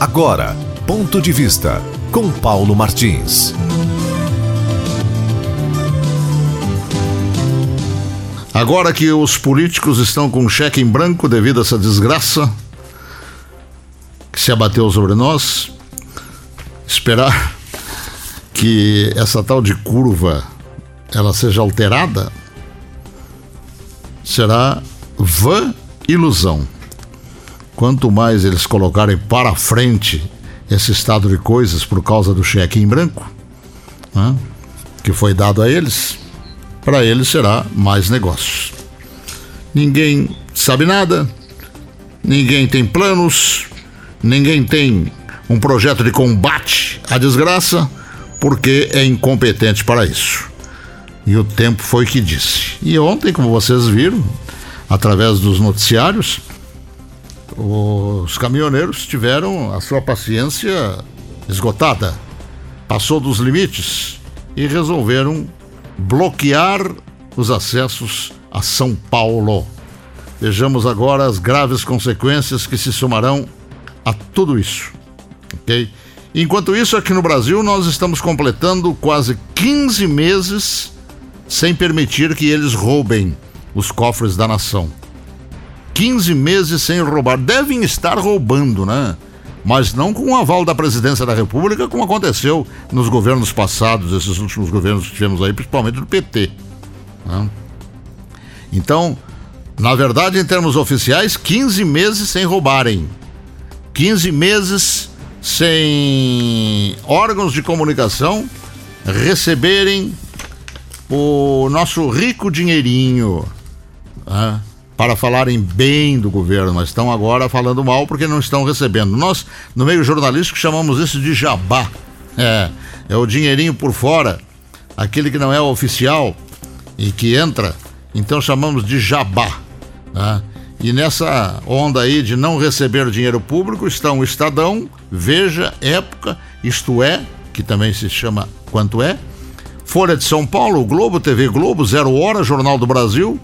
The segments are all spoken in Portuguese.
Agora, ponto de vista com Paulo Martins. Agora que os políticos estão com cheque em branco devido a essa desgraça que se abateu sobre nós, esperar que essa tal de curva ela seja alterada será vã ilusão. Quanto mais eles colocarem para frente esse estado de coisas por causa do cheque em branco, né, que foi dado a eles, para eles será mais negócios. Ninguém sabe nada, ninguém tem planos, ninguém tem um projeto de combate à desgraça, porque é incompetente para isso. E o tempo foi que disse. E ontem, como vocês viram, através dos noticiários, os caminhoneiros tiveram a sua paciência esgotada, passou dos limites e resolveram bloquear os acessos a São Paulo. Vejamos agora as graves consequências que se somarão a tudo isso. Ok? Enquanto isso, aqui no Brasil, nós estamos completando quase 15 meses sem permitir que eles roubem os cofres da nação. 15 meses sem roubar. Devem estar roubando, né? Mas não com o aval da presidência da República, como aconteceu nos governos passados, esses últimos governos que tivemos aí, principalmente do PT. Né? Então, na verdade, em termos oficiais, 15 meses sem roubarem. 15 meses sem órgãos de comunicação receberem o nosso rico dinheirinho. Né? Para falarem bem do governo, mas estão agora falando mal porque não estão recebendo. Nós, no meio jornalístico, chamamos isso de jabá. É, é o dinheirinho por fora, aquele que não é oficial e que entra, então chamamos de jabá. Né? E nessa onda aí de não receber dinheiro público estão o Estadão, Veja, Época, Isto É, que também se chama Quanto É, Folha de São Paulo, Globo, TV Globo, Zero Hora, Jornal do Brasil,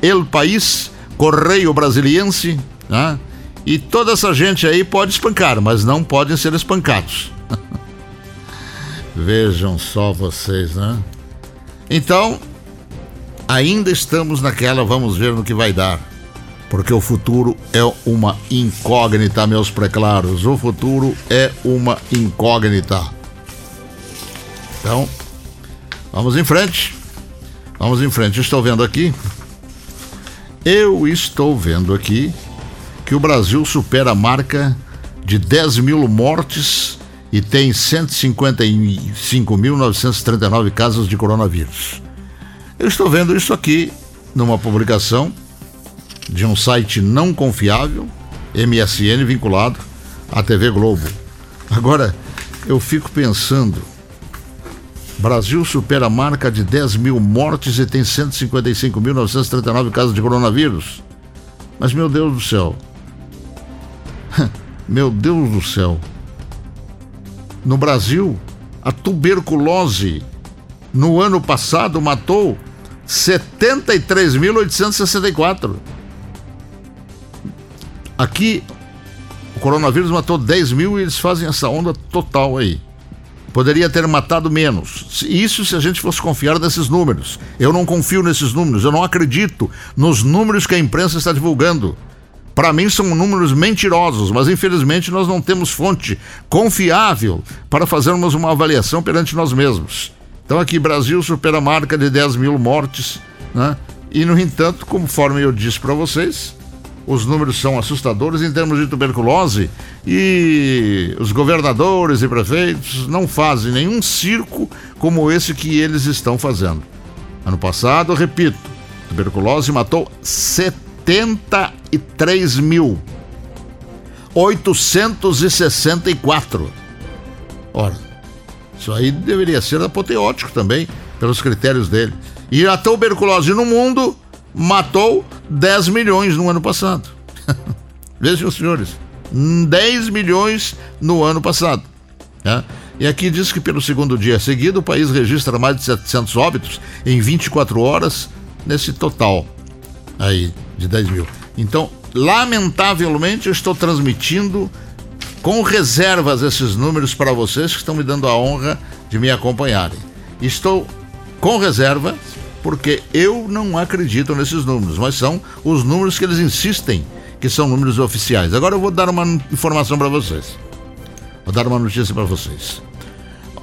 El País, Correio Brasiliense, né? E toda essa gente aí pode espancar, mas não podem ser espancados. Vejam só vocês, né? Então, ainda estamos naquela, vamos ver no que vai dar. Porque o futuro é uma incógnita, meus preclaros. O futuro é uma incógnita. Então, vamos em frente. Vamos em frente. Estou vendo aqui eu estou vendo aqui que o Brasil supera a marca de 10 mil mortes e tem 155.939 casos de coronavírus. Eu estou vendo isso aqui numa publicação de um site não confiável, MSN, vinculado à TV Globo. Agora, eu fico pensando Brasil supera a marca de 10 mil mortes e tem 155.939 casos de coronavírus. Mas, meu Deus do céu. Meu Deus do céu. No Brasil, a tuberculose no ano passado matou 73.864. Aqui, o coronavírus matou 10 mil e eles fazem essa onda total aí. Poderia ter matado menos. Isso se a gente fosse confiar nesses números. Eu não confio nesses números, eu não acredito nos números que a imprensa está divulgando. Para mim são números mentirosos, mas infelizmente nós não temos fonte confiável para fazermos uma avaliação perante nós mesmos. Então aqui Brasil supera a marca de 10 mil mortes, né? E no entanto, conforme eu disse para vocês, os números são assustadores em termos de tuberculose e os governadores e prefeitos não fazem nenhum circo como esse que eles estão fazendo. Ano passado, repito, tuberculose matou 73 mil. 864. Ora, isso aí deveria ser apoteótico também, pelos critérios dele. E a tuberculose no mundo matou 10 milhões no ano passado. Vejam, senhores, 10 milhões no ano passado. Né? E aqui diz que pelo segundo dia seguido o país registra mais de 700 óbitos em 24 horas nesse total aí de 10 mil. Então, lamentavelmente, eu estou transmitindo com reservas esses números para vocês que estão me dando a honra de me acompanharem. Estou com reserva porque eu não acredito nesses números, mas são os números que eles insistem que são números oficiais. Agora eu vou dar uma informação para vocês. Vou dar uma notícia para vocês.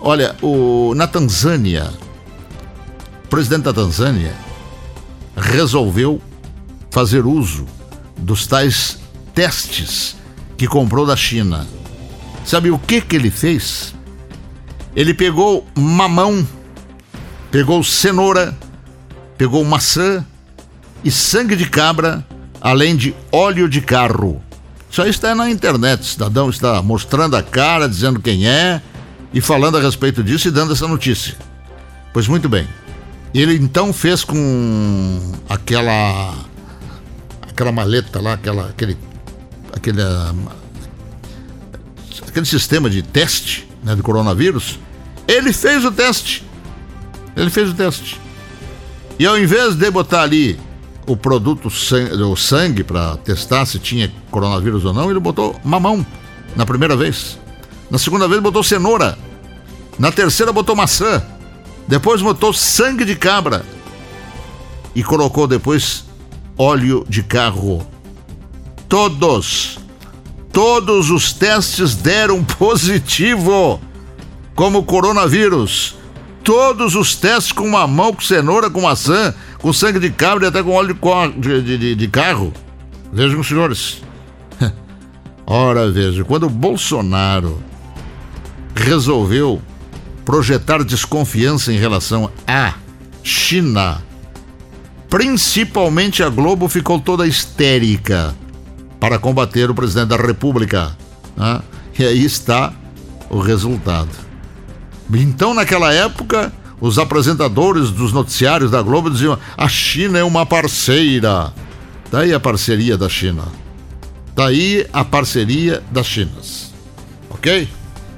Olha, o, na Tanzânia, o presidente da Tanzânia resolveu fazer uso dos tais testes que comprou da China. Sabe o que que ele fez? Ele pegou mamão, pegou cenoura, pegou maçã e sangue de cabra, além de óleo de carro. Isso aí está na internet. O cidadão está mostrando a cara, dizendo quem é e falando a respeito disso e dando essa notícia. Pois muito bem. Ele então fez com aquela aquela maleta lá, aquela aquele aquele aquele sistema de teste, né, do coronavírus. Ele fez o teste. Ele fez o teste. E ao invés de botar ali o produto sangue, o sangue para testar se tinha coronavírus ou não, ele botou mamão na primeira vez. Na segunda vez botou cenoura. Na terceira botou maçã. Depois botou sangue de cabra. E colocou depois óleo de carro. Todos, todos os testes deram positivo como coronavírus todos os testes com mamão, com cenoura, com maçã, com sangue de cabra e até com óleo de, de, de, de carro. Vejam, senhores. Ora, veja, quando o Bolsonaro resolveu projetar desconfiança em relação à China, principalmente a Globo ficou toda histérica para combater o presidente da República. Né? E aí está o resultado. Então, naquela época, os apresentadores dos noticiários da Globo diziam: a China é uma parceira. Daí a parceria da China. Daí a parceria das Chinas. Ok?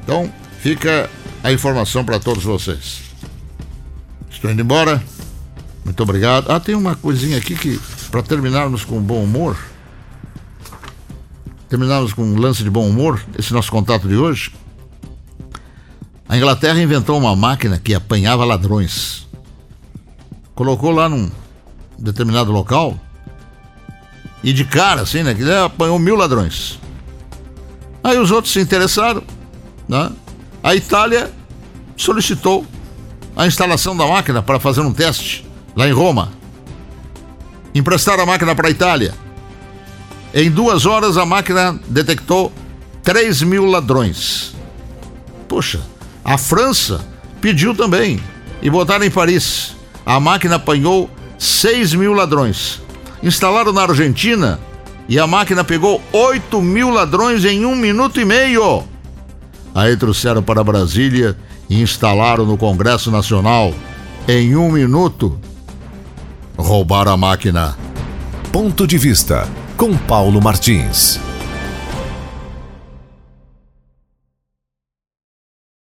Então, fica a informação para todos vocês. Estou indo embora. Muito obrigado. Ah, tem uma coisinha aqui que, para terminarmos com bom humor, terminarmos com um lance de bom humor, esse nosso contato de hoje. A Inglaterra inventou uma máquina que apanhava ladrões. Colocou lá num determinado local e de cara, assim, né? Ele apanhou mil ladrões. Aí os outros se interessaram, né? A Itália solicitou a instalação da máquina para fazer um teste lá em Roma. Emprestaram a máquina para a Itália. Em duas horas a máquina detectou 3 mil ladrões. Poxa, a França pediu também e botaram em Paris. A máquina apanhou 6 mil ladrões. Instalaram na Argentina e a máquina pegou 8 mil ladrões em um minuto e meio. Aí trouxeram para Brasília e instalaram no Congresso Nacional. Em um minuto, roubaram a máquina. Ponto de vista com Paulo Martins.